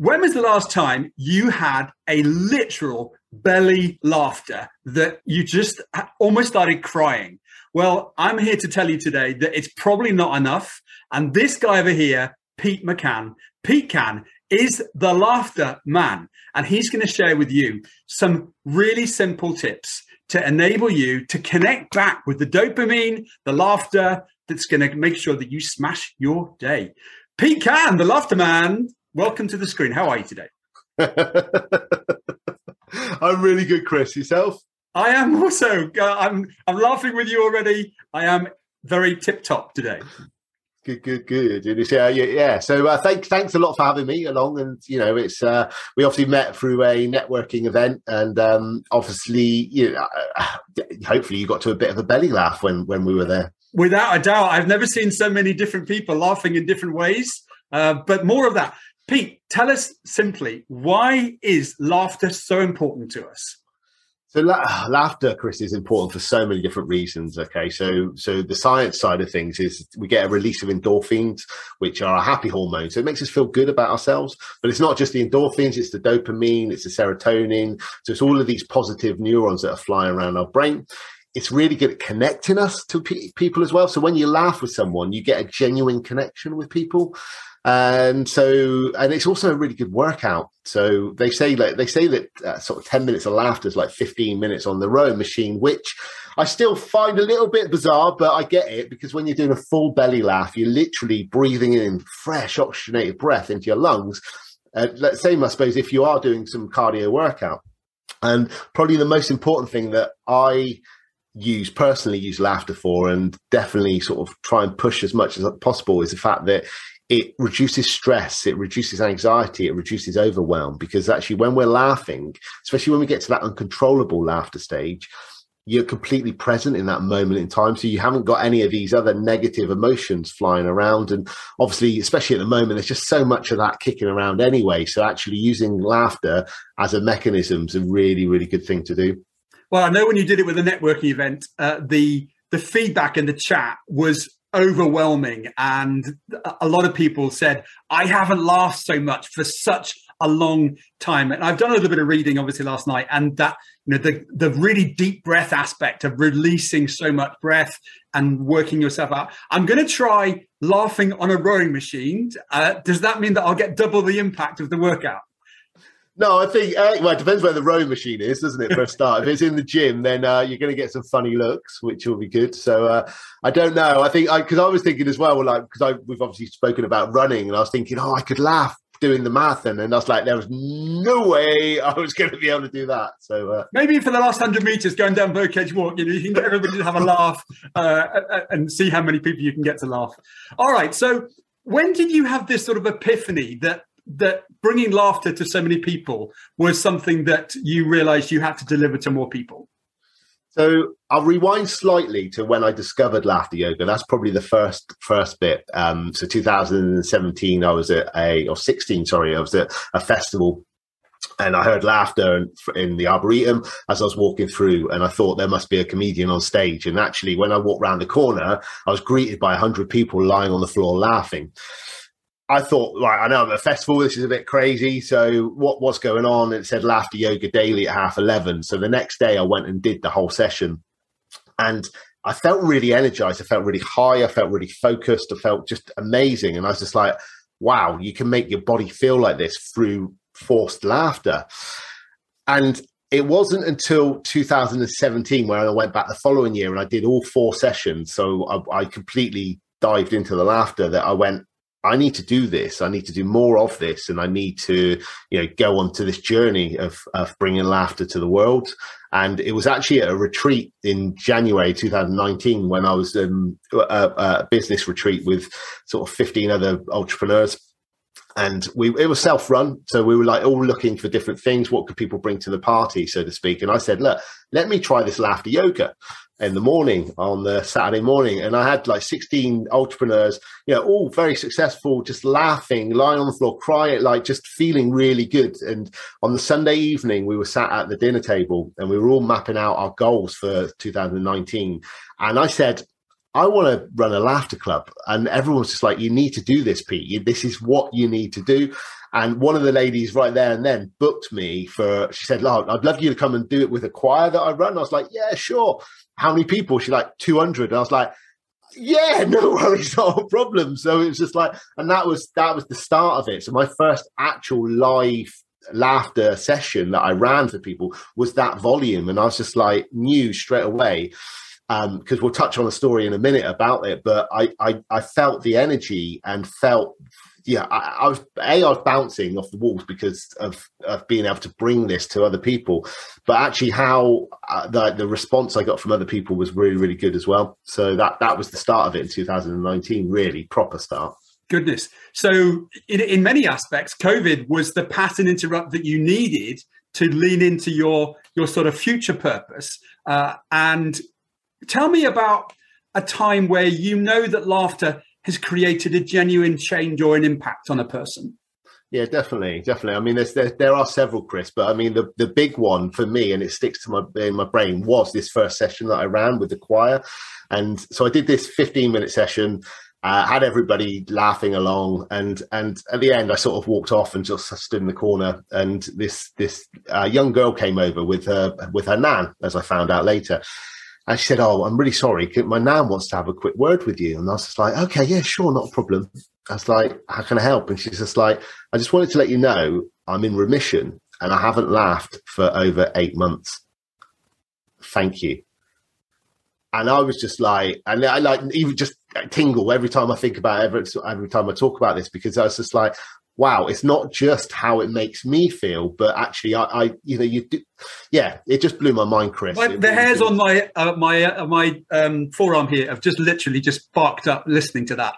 when was the last time you had a literal belly laughter that you just almost started crying? Well, I'm here to tell you today that it's probably not enough. And this guy over here, Pete McCann, Pete Cann is the laughter man. And he's going to share with you some really simple tips to enable you to connect back with the dopamine, the laughter that's going to make sure that you smash your day. Pete Cann, the laughter man, welcome to the screen. How are you today? I'm really good, Chris. Yourself? I am also. Uh, I'm. I'm laughing with you already. I am very tip top today. Good, good, good. Yeah, yeah, yeah. So uh, thanks, thanks a lot for having me along. And you know, it's uh, we obviously met through a networking event, and um, obviously, you know, uh, hopefully, you got to a bit of a belly laugh when when we were there. Without a doubt, I've never seen so many different people laughing in different ways. Uh, but more of that. Pete, tell us simply why is laughter so important to us? So la- laughter, Chris, is important for so many different reasons. Okay, so so the science side of things is we get a release of endorphins, which are a happy hormone. So it makes us feel good about ourselves. But it's not just the endorphins; it's the dopamine, it's the serotonin. So it's all of these positive neurons that are flying around our brain. It's really good at connecting us to pe- people as well. So when you laugh with someone, you get a genuine connection with people and so and it's also a really good workout. So they say like they say that uh, sort of 10 minutes of laughter is like 15 minutes on the row machine which i still find a little bit bizarre but i get it because when you're doing a full belly laugh you're literally breathing in fresh oxygenated breath into your lungs. Uh, let's say i suppose if you are doing some cardio workout. And probably the most important thing that i use personally use laughter for and definitely sort of try and push as much as possible is the fact that it reduces stress, it reduces anxiety, it reduces overwhelm because actually when we're laughing, especially when we get to that uncontrollable laughter stage, you're completely present in that moment in time. So you haven't got any of these other negative emotions flying around. And obviously, especially at the moment, there's just so much of that kicking around anyway. So actually using laughter as a mechanism is a really, really good thing to do. Well, I know when you did it with a networking event, uh, the the feedback in the chat was overwhelming. And a lot of people said, I haven't laughed so much for such a long time. And I've done a little bit of reading, obviously, last night, and that, you know, the, the really deep breath aspect of releasing so much breath and working yourself out. I'm going to try laughing on a rowing machine. Uh, does that mean that I'll get double the impact of the workout? No, I think uh, well, it depends where the rowing machine is, doesn't it? For a start, if it's in the gym, then uh, you're going to get some funny looks, which will be good. So uh, I don't know. I think because I, I, was thinking as well, like because we've obviously spoken about running, and I was thinking, oh, I could laugh doing the marathon, and I was like, there was no way I was going to be able to do that. So uh, maybe for the last hundred meters going down Birdcage Walk, you know, you can get everybody to have a laugh uh, and see how many people you can get to laugh. All right, so when did you have this sort of epiphany that that bringing laughter to so many people was something that you realized you had to deliver to more people? So I'll rewind slightly to when I discovered laughter yoga. That's probably the first first bit. Um, so 2017, I was at a or 16, sorry, I was at a festival and I heard laughter in the arboretum as I was walking through, and I thought there must be a comedian on stage. And actually, when I walked around the corner, I was greeted by a hundred people lying on the floor laughing. I thought, right, I know I'm at a festival. This is a bit crazy. So what what's going on? It said laughter yoga daily at half eleven. So the next day, I went and did the whole session, and I felt really energized. I felt really high. I felt really focused. I felt just amazing. And I was just like, wow, you can make your body feel like this through forced laughter. And it wasn't until 2017 where I went back the following year and I did all four sessions. So I, I completely dived into the laughter that I went, I need to do this. I need to do more of this, and I need to, you know, go on to this journey of of bringing laughter to the world. And it was actually at a retreat in January 2019 when I was um, a, a business retreat with sort of 15 other entrepreneurs and we it was self-run. So we were like all looking for different things. What could people bring to the party so to speak? And i said look let me try this laughter yoga in the morning on the saturday morning. And i had like 16 entrepreneurs you know all very successful just laughing lying on the floor crying like just feeling really good. And on the sunday evening we were sat at the dinner table and we were all mapping out our goals for 2019 and i said I want to run a laughter club. And everyone's just like, you need to do this, Pete. This is what you need to do. And one of the ladies right there and then booked me for, she said, "Lord, I'd love you to come and do it with a choir that I run. I was like, yeah, sure. How many people? She's like, 200. And I was like, yeah, no worries, not a problem. So it was just like, and that was, that was the start of it. So my first actual live laughter session that I ran for people was that volume. And I was just like, knew straight away because um, we'll touch on a story in a minute about it. But I, I, I felt the energy and felt, yeah, I, I, was a I was bouncing off the walls because of of being able to bring this to other people. But actually, how uh, the the response I got from other people was really really good as well. So that that was the start of it in 2019. Really proper start. Goodness. So in, in many aspects, COVID was the pattern interrupt that you needed to lean into your your sort of future purpose uh, and Tell me about a time where you know that laughter has created a genuine change or an impact on a person. Yeah, definitely, definitely. I mean, there's, there there are several, Chris, but I mean, the the big one for me, and it sticks to my in my brain, was this first session that I ran with the choir, and so I did this 15 minute session. Uh, had everybody laughing along, and and at the end, I sort of walked off and just stood in the corner. And this this uh, young girl came over with her with her nan, as I found out later, and she said, Oh, I'm really sorry. My nan wants to have a quick word with you. And I was just like, Okay, yeah, sure, not a problem. I was like, How can I help? And she's just like, I just wanted to let you know I'm in remission and I haven't laughed for over eight months. Thank you. And I was just like, and I like even just tingle every time I think about it, every, every time I talk about this because I was just like, wow, it's not just how it makes me feel, but actually, I, I you know, you do, yeah, it just blew my mind, Chris. the really hairs on my uh, my uh, my um, forearm here have just literally just barked up listening to that.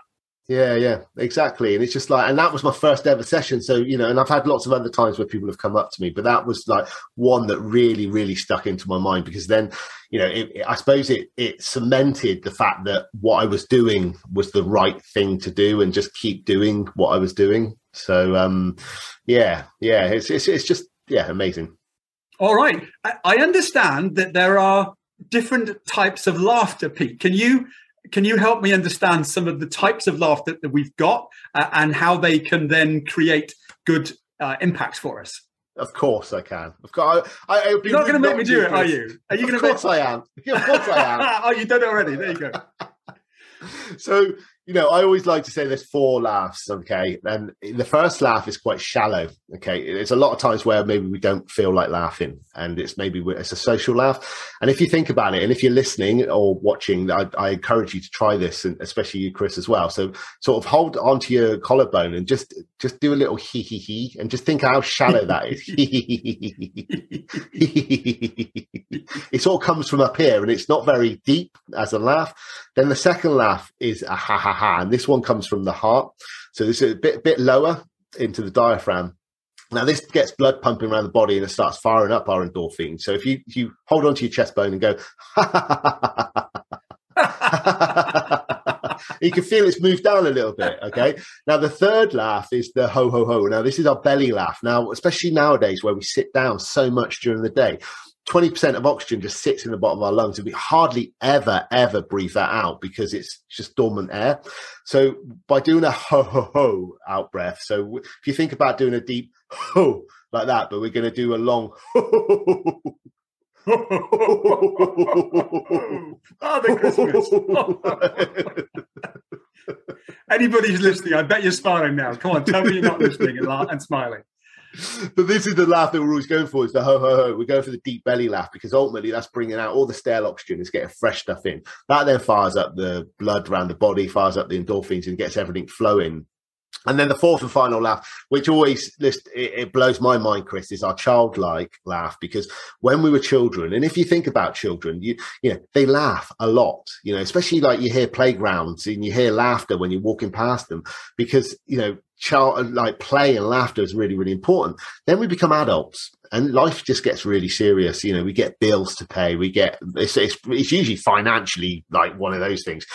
Yeah, yeah, exactly. And it's just like, and that was my first ever session. So, you know, and I've had lots of other times where people have come up to me, but that was like one that really, really stuck into my mind because then, you know, it, it, I suppose it, it cemented the fact that what I was doing was the right thing to do and just keep doing what I was doing. So, um, yeah, yeah, it's, it's, it's just, yeah, amazing. All right. I, I understand that there are different types of laughter, Pete. Can you can you help me understand some of the types of laughter that we've got uh, and how they can then create good uh, impacts for us? Of course I can. Of course, I, I, You're not going to make me do it, are you? Are you going to? Of course make... I am. Of course I am. oh, you've done it already. There you go. so you know, I always like to say there's four laughs, okay? And the first laugh is quite shallow, okay? There's a lot of times where maybe we don't feel like laughing, and it's maybe it's a social laugh. And if you think about it, and if you're listening or watching, I, I encourage you to try this, and especially you, Chris, as well. So sort of hold onto your collarbone and just just do a little hee hee hee, and just think how shallow that is. it of comes from up here, and it's not very deep as a laugh. Then the second laugh is a ha ha ha. And this one comes from the heart. So this is a bit, bit lower into the diaphragm. Now this gets blood pumping around the body and it starts firing up our endorphins. So if you if you hold onto your chest bone and go, you can feel it's moved down a little bit. Okay. Now the third laugh is the ho ho ho. Now this is our belly laugh. Now, especially nowadays where we sit down so much during the day, 20% of oxygen just sits in the bottom of our lungs and we hardly ever ever breathe that out because it's just dormant air so by doing a ho ho ho out breath so if you think about doing a deep ho like that but we're going to do a long ho Father Christmas. Anybody who's listening, I bet you're smiling now. Come on, tell me you're not listening and, and smiling but this is the laugh that we're always going for. Is the ho ho ho. We're going for the deep belly laugh because ultimately that's bringing out all the stale oxygen. It's getting fresh stuff in. That then fires up the blood around the body, fires up the endorphins, and gets everything flowing and then the fourth and final laugh, which always it, it, blows my mind, Chris, is our childlike laugh. Because when we were children, and if you think about children, you you know they laugh a lot. You know, especially like you hear playgrounds and you hear laughter when you're walking past them, because you know child like play and laughter is really really important. Then we become adults, and life just gets really serious. You know, we get bills to pay. We get it's, it's, it's usually financially like one of those things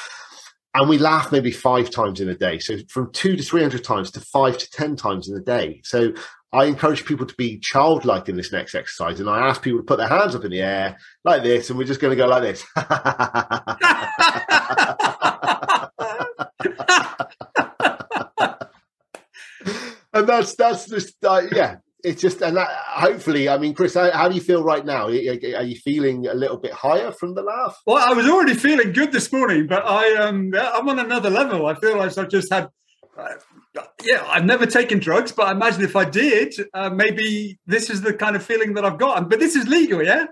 and we laugh maybe five times in a day. So from two to 300 times to five to 10 times in a day. So I encourage people to be childlike in this next exercise. And I ask people to put their hands up in the air like this. And we're just going to go like this. and that's that's just uh, yeah. It's just and that, hopefully, I mean, Chris, how, how, do you feel right now? Are you feeling a little bit higher from the laugh? Well, I was already feeling good this morning, but I um I'm on another level. I feel like I've just had. Uh, yeah, I've never taken drugs, but I imagine if I did, uh, maybe this is the kind of feeling that I've got. But this is legal, yeah.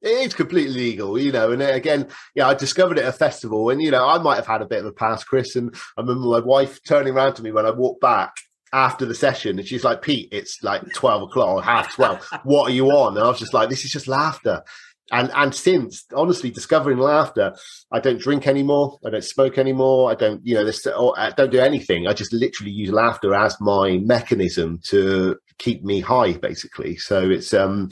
It is completely legal, you know. And uh, again, yeah, I discovered it at a festival, and you know, I might have had a bit of a past, Chris. And I remember my wife turning around to me when I walked back after the session, and she's like, "Pete, it's like twelve o'clock or half twelve. what are you on?" And I was just like, "This is just laughter." And and since honestly discovering laughter, I don't drink anymore. I don't smoke anymore. I don't, you know, this, I don't do anything. I just literally use laughter as my mechanism to keep me high, basically. So it's um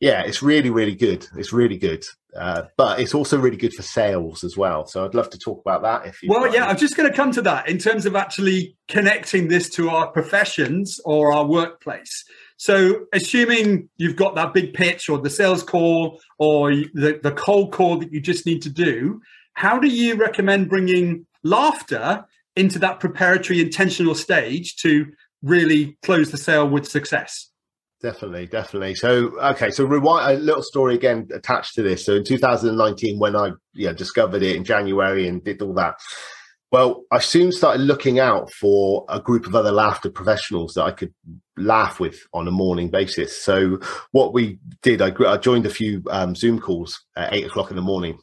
yeah, it's really, really good. It's really good. Uh, but it's also really good for sales as well. So I'd love to talk about that if you. Well, yeah, I'm just going to come to that in terms of actually connecting this to our professions or our workplace. So, assuming you've got that big pitch or the sales call or the, the cold call that you just need to do, how do you recommend bringing laughter into that preparatory intentional stage to really close the sale with success? Definitely, definitely. So, okay, so rewind a little story again attached to this. So, in 2019, when I discovered it in January and did all that, well, I soon started looking out for a group of other laughter professionals that I could laugh with on a morning basis. So, what we did, I, I joined a few um, Zoom calls at eight o'clock in the morning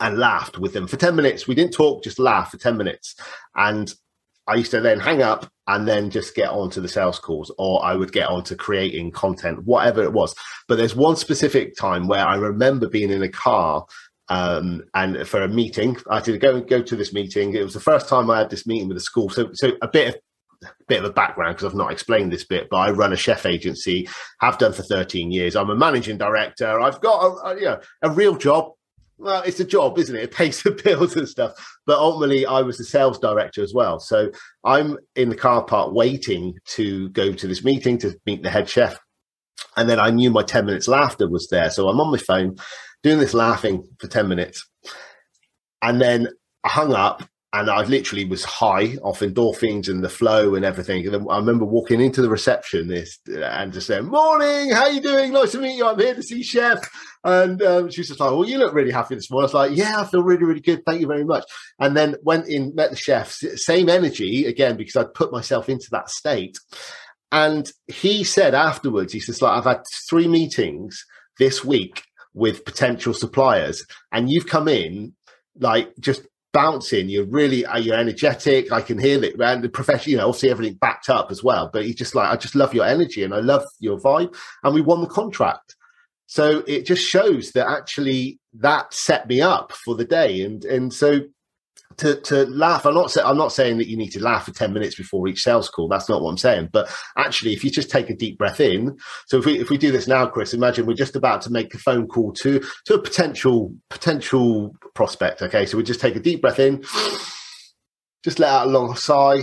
and laughed with them for 10 minutes. We didn't talk, just laugh for 10 minutes. And I used to then hang up and then just get on to the sales calls, or I would get on to creating content, whatever it was. But there's one specific time where I remember being in a car um, and for a meeting. I had to go go to this meeting. It was the first time I had this meeting with the school. So, so a bit of bit of a background because I've not explained this bit, but I run a chef agency, have done for 13 years. I'm a managing director. I've got a, a you know, a real job, well, it's a job, isn't it? It pays the bills and stuff. But ultimately, I was the sales director as well. So I'm in the car park waiting to go to this meeting to meet the head chef. And then I knew my 10 minutes laughter was there. So I'm on my phone doing this laughing for 10 minutes. And then I hung up and I literally was high off endorphins and the flow and everything. And I remember walking into the receptionist and just saying, "Morning, how you doing? Nice to meet you. I'm here to see Chef." And um, she was just like, "Well, you look really happy this morning." I was like, "Yeah, I feel really, really good. Thank you very much." And then went in, met the chef. Same energy again because I'd put myself into that state. And he said afterwards, he says, "Like I've had three meetings this week." with potential suppliers and you've come in like just bouncing. You're really uh, you're energetic. I can hear that, and the profession. You know, obviously everything backed up as well. But he's just like, I just love your energy and I love your vibe. And we won the contract. So it just shows that actually that set me up for the day. And and so to to laugh. I'm not say, I'm not saying that you need to laugh for 10 minutes before each sales call. That's not what I'm saying. But actually, if you just take a deep breath in, so if we if we do this now, Chris, imagine we're just about to make a phone call to to a potential potential prospect. Okay, so we just take a deep breath in, just let out a long sigh.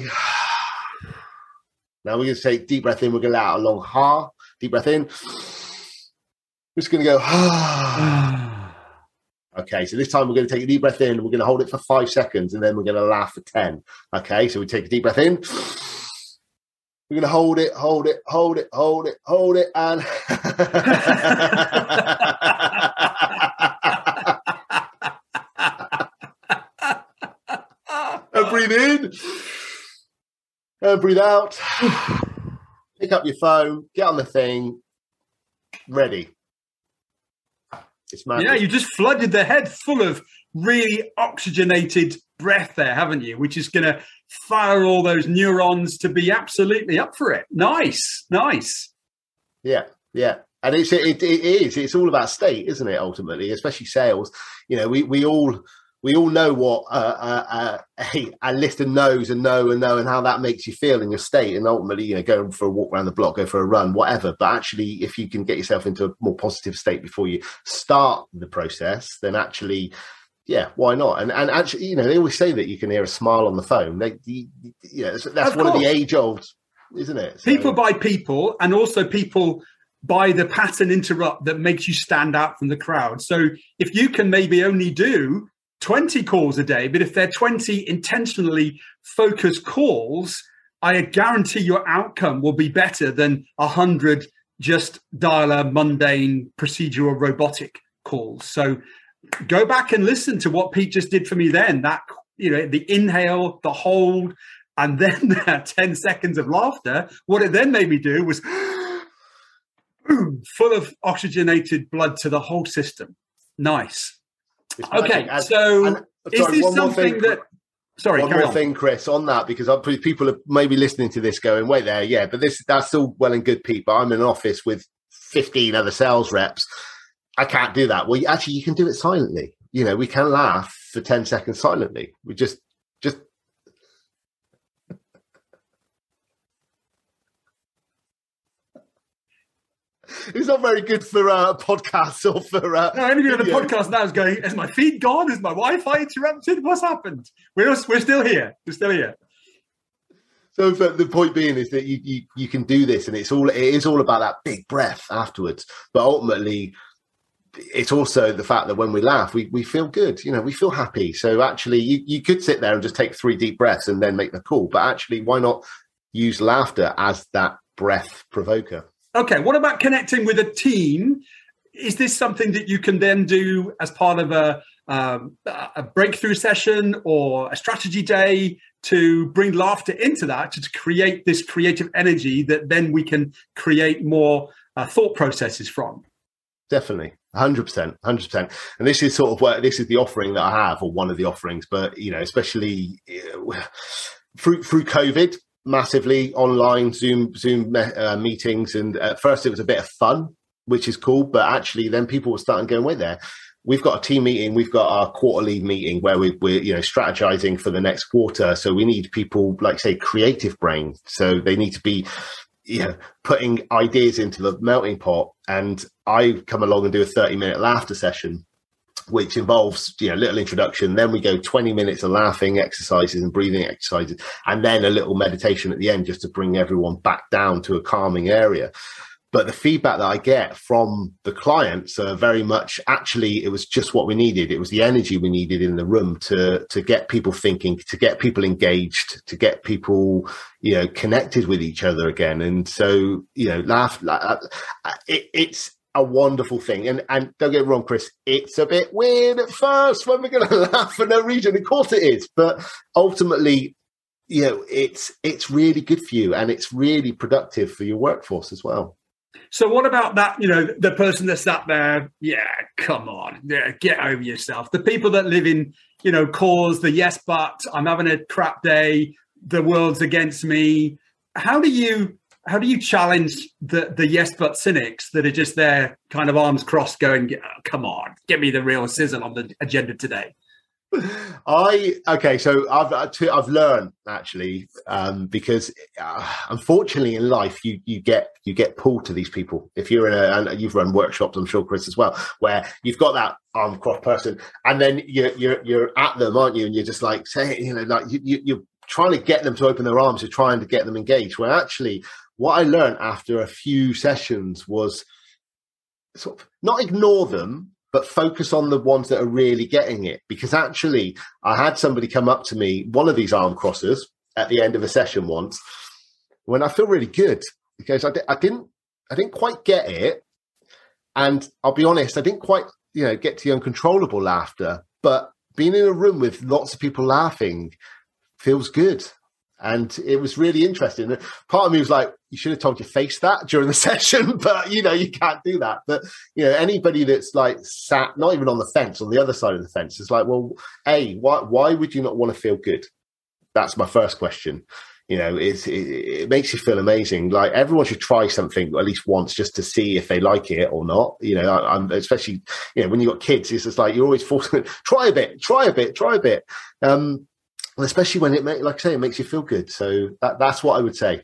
Now we're going to take deep breath in. We're going to let out a long ha. Deep breath in. We're just going to go. Ah. Okay, so this time we're going to take a deep breath in. We're going to hold it for five seconds, and then we're going to laugh for ten. Okay, so we take a deep breath in. We're going to hold it, hold it, hold it, hold it, hold it, and. and breathe in and breathe out. Pick up your phone, get on the thing, ready. It's mad. Yeah, you just flooded the head full of really oxygenated breath there, haven't you? Which is going to fire all those neurons to be absolutely up for it. Nice, nice. Yeah, yeah. And it's it, it is it's all about state, isn't it? Ultimately, especially sales. You know, we we all we all know what uh, uh, uh, a, a lister knows and know and know and how that makes you feel in your state. And ultimately you know going for a walk around the block go for a run whatever. But actually if you can get yourself into a more positive state before you start the process then actually yeah why not? And and actually you know they always say that you can hear a smile on the phone. They you, you know that's, that's one of the age old isn't it? So, people buy people and also people by the pattern interrupt that makes you stand out from the crowd. So if you can maybe only do 20 calls a day, but if they're 20 intentionally focused calls, I guarantee your outcome will be better than a hundred just dialer mundane procedural robotic calls. So go back and listen to what Pete just did for me then. That you know, the inhale, the hold, and then that 10 seconds of laughter. What it then made me do was full of oxygenated blood to the whole system. Nice. Okay, and, so and, is this something that Sorry, one more on. thing, Chris, on that because I, people are maybe listening to this going, "Wait there, yeah," but this that's still well and good. But I'm in an office with 15 other sales reps. I can't do that. Well, actually, you can do it silently. You know, we can laugh for 10 seconds silently. We just, It's not very good for uh, podcasts or for. Uh, no, anybody on the podcast now is going, Is my feed gone? Is my Wi Fi interrupted? What's happened? We're, we're still here. We're still here. So the point being is that you, you you can do this, and it's all it is all about that big breath afterwards. But ultimately, it's also the fact that when we laugh, we, we feel good, you know, we feel happy. So actually, you, you could sit there and just take three deep breaths and then make the call. But actually, why not use laughter as that breath provoker? Okay. What about connecting with a team? Is this something that you can then do as part of a, um, a breakthrough session or a strategy day to bring laughter into that to, to create this creative energy that then we can create more uh, thought processes from? Definitely. Hundred percent, hundred percent, and this is sort of where this is the offering that I have, or one of the offerings. But you know, especially uh, through through COVID, massively online Zoom Zoom uh, meetings, and at first it was a bit of fun, which is cool. But actually, then people were starting going, "Wait there, we've got a team meeting, we've got our quarterly meeting where we, we're you know strategizing for the next quarter. So we need people like say creative brain. So they need to be you know, putting ideas into the melting pot. And I come along and do a 30 minute laughter session, which involves, you know, little introduction. Then we go 20 minutes of laughing exercises and breathing exercises, and then a little meditation at the end just to bring everyone back down to a calming area but the feedback that I get from the clients are very much actually it was just what we needed. It was the energy we needed in the room to to get people thinking, to get people engaged, to get people you know connected with each other again. And so you know, laugh. It, it's a wonderful thing. And and don't get wrong, Chris, it's a bit weird at first when we're going to laugh for no reason. Of course it is, but ultimately. You know, it's it's really good for you, and it's really productive for your workforce as well. So what about that? You know, the person that's sat there. Yeah, come on, yeah, get over yourself. The people that live in, you know, cause the yes, but I'm having a crap day. The world's against me. How do you how do you challenge the the yes but cynics that are just there, kind of arms crossed, going, oh, "Come on, get me the real sizzle on the agenda today." I okay, so I've uh, I've learned actually um, because uh, unfortunately in life you you get you get pulled to these people. If you're in a and you've run workshops, I'm sure Chris as well, where you've got that arm cross person, and then you're you're you're at them, aren't you? And you're just like saying, you know, like you, you you're trying to get them to open their arms, you're trying to get them engaged. Where actually, what I learned after a few sessions was sort of not ignore them but focus on the ones that are really getting it. Because actually, I had somebody come up to me, one of these arm crossers, at the end of a session once, when I feel really good because I, di- I didn't, I didn't quite get it, and I'll be honest, I didn't quite, you know, get to the uncontrollable laughter. But being in a room with lots of people laughing feels good and it was really interesting. Part of me was like, you should have told your face that during the session, but you know, you can't do that. But you know, anybody that's like sat not even on the fence, on the other side of the fence, is like, well, a why why would you not want to feel good? That's my first question. You know, it, it makes you feel amazing. Like everyone should try something at least once just to see if they like it or not. You know, I, am especially you know when you got kids, it's just like you're always forced to try a bit, try a bit, try a bit. Um, especially when it, like I say, it makes you feel good. So that, that's what I would say.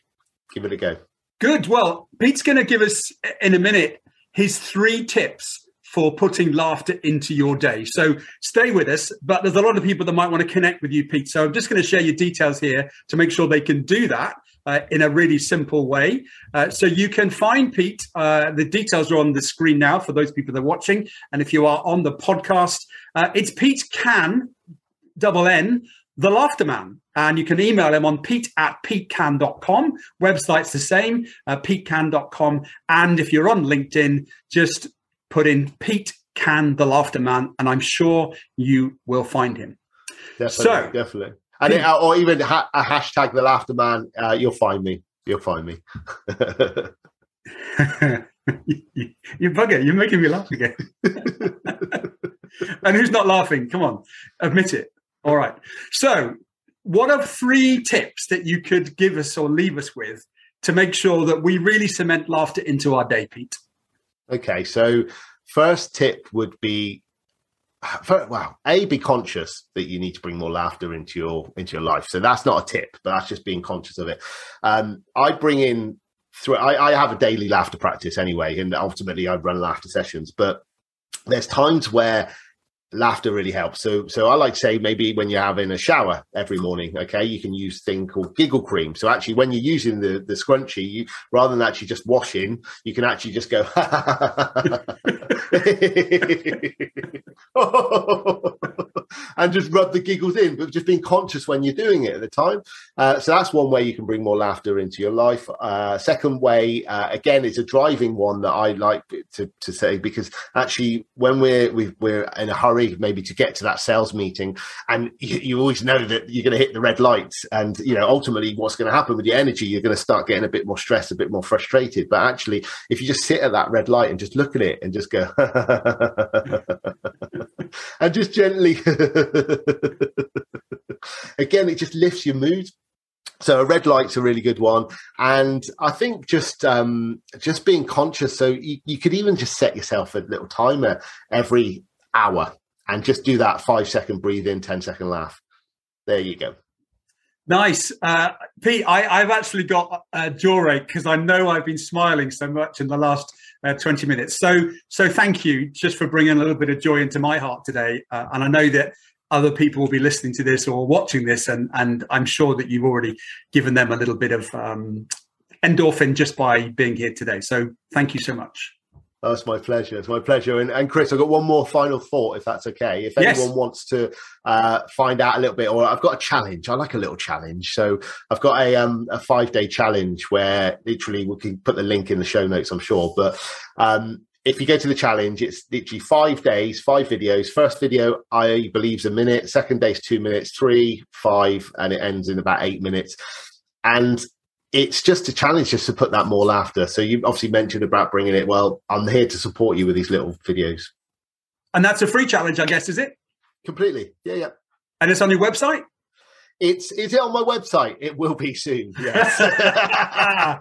Give it a go. Good. Well, Pete's going to give us in a minute his three tips for putting laughter into your day. So stay with us. But there's a lot of people that might want to connect with you, Pete. So I'm just going to share your details here to make sure they can do that. Uh, in a really simple way. Uh, so you can find Pete. Uh, the details are on the screen now for those people that are watching. And if you are on the podcast, uh, it's Pete Cann, double N, The Laughter Man. And you can email him on pete at petecann.com. Website's the same, uh, petecann.com. And if you're on LinkedIn, just put in Pete Cann, the Laughter Man, and I'm sure you will find him. Definitely, so, definitely. And it, or even ha- a hashtag the laughter man, uh, you'll find me. You'll find me. you bugger, you're making me laugh again. and who's not laughing? Come on, admit it. All right. So, what are three tips that you could give us or leave us with to make sure that we really cement laughter into our day, Pete? Okay. So, first tip would be well, a be conscious that you need to bring more laughter into your into your life. So that's not a tip, but that's just being conscious of it. Um, I bring in through. I, I have a daily laughter practice anyway, and ultimately I run laughter sessions. But there's times where laughter really helps. So, so I like to say maybe when you're having a shower every morning, okay, you can use thing called giggle cream. So actually, when you're using the the scrunchie, you rather than actually just washing, you can actually just go. and just rub the giggles in, but just being conscious when you're doing it at the time. Uh, so that's one way you can bring more laughter into your life. Uh, second way, uh, again, it's a driving one that I like to, to say because actually, when we're we are in a hurry, maybe to get to that sales meeting, and you, you always know that you're going to hit the red lights, and you know ultimately what's going to happen with your energy, you're going to start getting a bit more stressed, a bit more frustrated. But actually, if you just sit at that red light and just look at it and just go. and just gently again it just lifts your mood. So a red light's a really good one. And i think just um just being conscious. So you, you could even just set yourself a little timer every hour and just do that five second breathe in 10 second laugh. There you go. Nice, uh, Pete. I, have actually got a jaw ache because I know I've been smiling so much in the last uh, 20 minutes. So, so thank you just for bringing a little bit of joy into my heart today. Uh, and I know that other people will be listening to this or watching this, and and I'm sure that you've already given them a little bit of um, endorphin just by being here today. So, thank you so much. Oh, it's my pleasure. It's my pleasure. And, and Chris, I've got one more final thought, if that's okay. If anyone yes. wants to uh, find out a little bit, or I've got a challenge. I like a little challenge. So I've got a um, a five day challenge where literally we can put the link in the show notes, I'm sure. But um, if you go to the challenge, it's literally five days, five videos. First video, I believe, is a minute. Second day is two minutes. Three, five, and it ends in about eight minutes. And it's just a challenge just to put that more laughter. So you obviously mentioned about bringing it. Well, I'm here to support you with these little videos. And that's a free challenge, I guess, is it? Completely. Yeah, yeah. And it's on your website? It's is it on my website? It will be soon. Yes.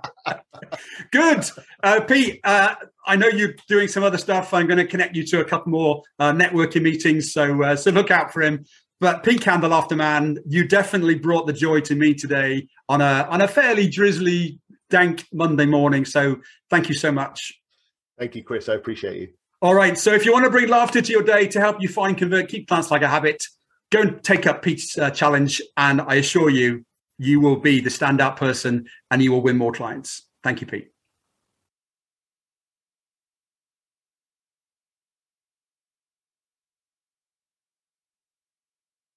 Good, uh, Pete. Uh, I know you're doing some other stuff. I'm going to connect you to a couple more uh, networking meetings, so uh, so look out for him. But Pete Candle Man, you definitely brought the joy to me today on a on a fairly drizzly, dank Monday morning. So thank you so much. Thank you, Chris. I appreciate you. All right. So if you want to bring laughter to your day to help you find, convert, keep plants like a habit, go and take up Pete's uh, challenge, and I assure you, you will be the standout person, and you will win more clients. Thank you, Pete.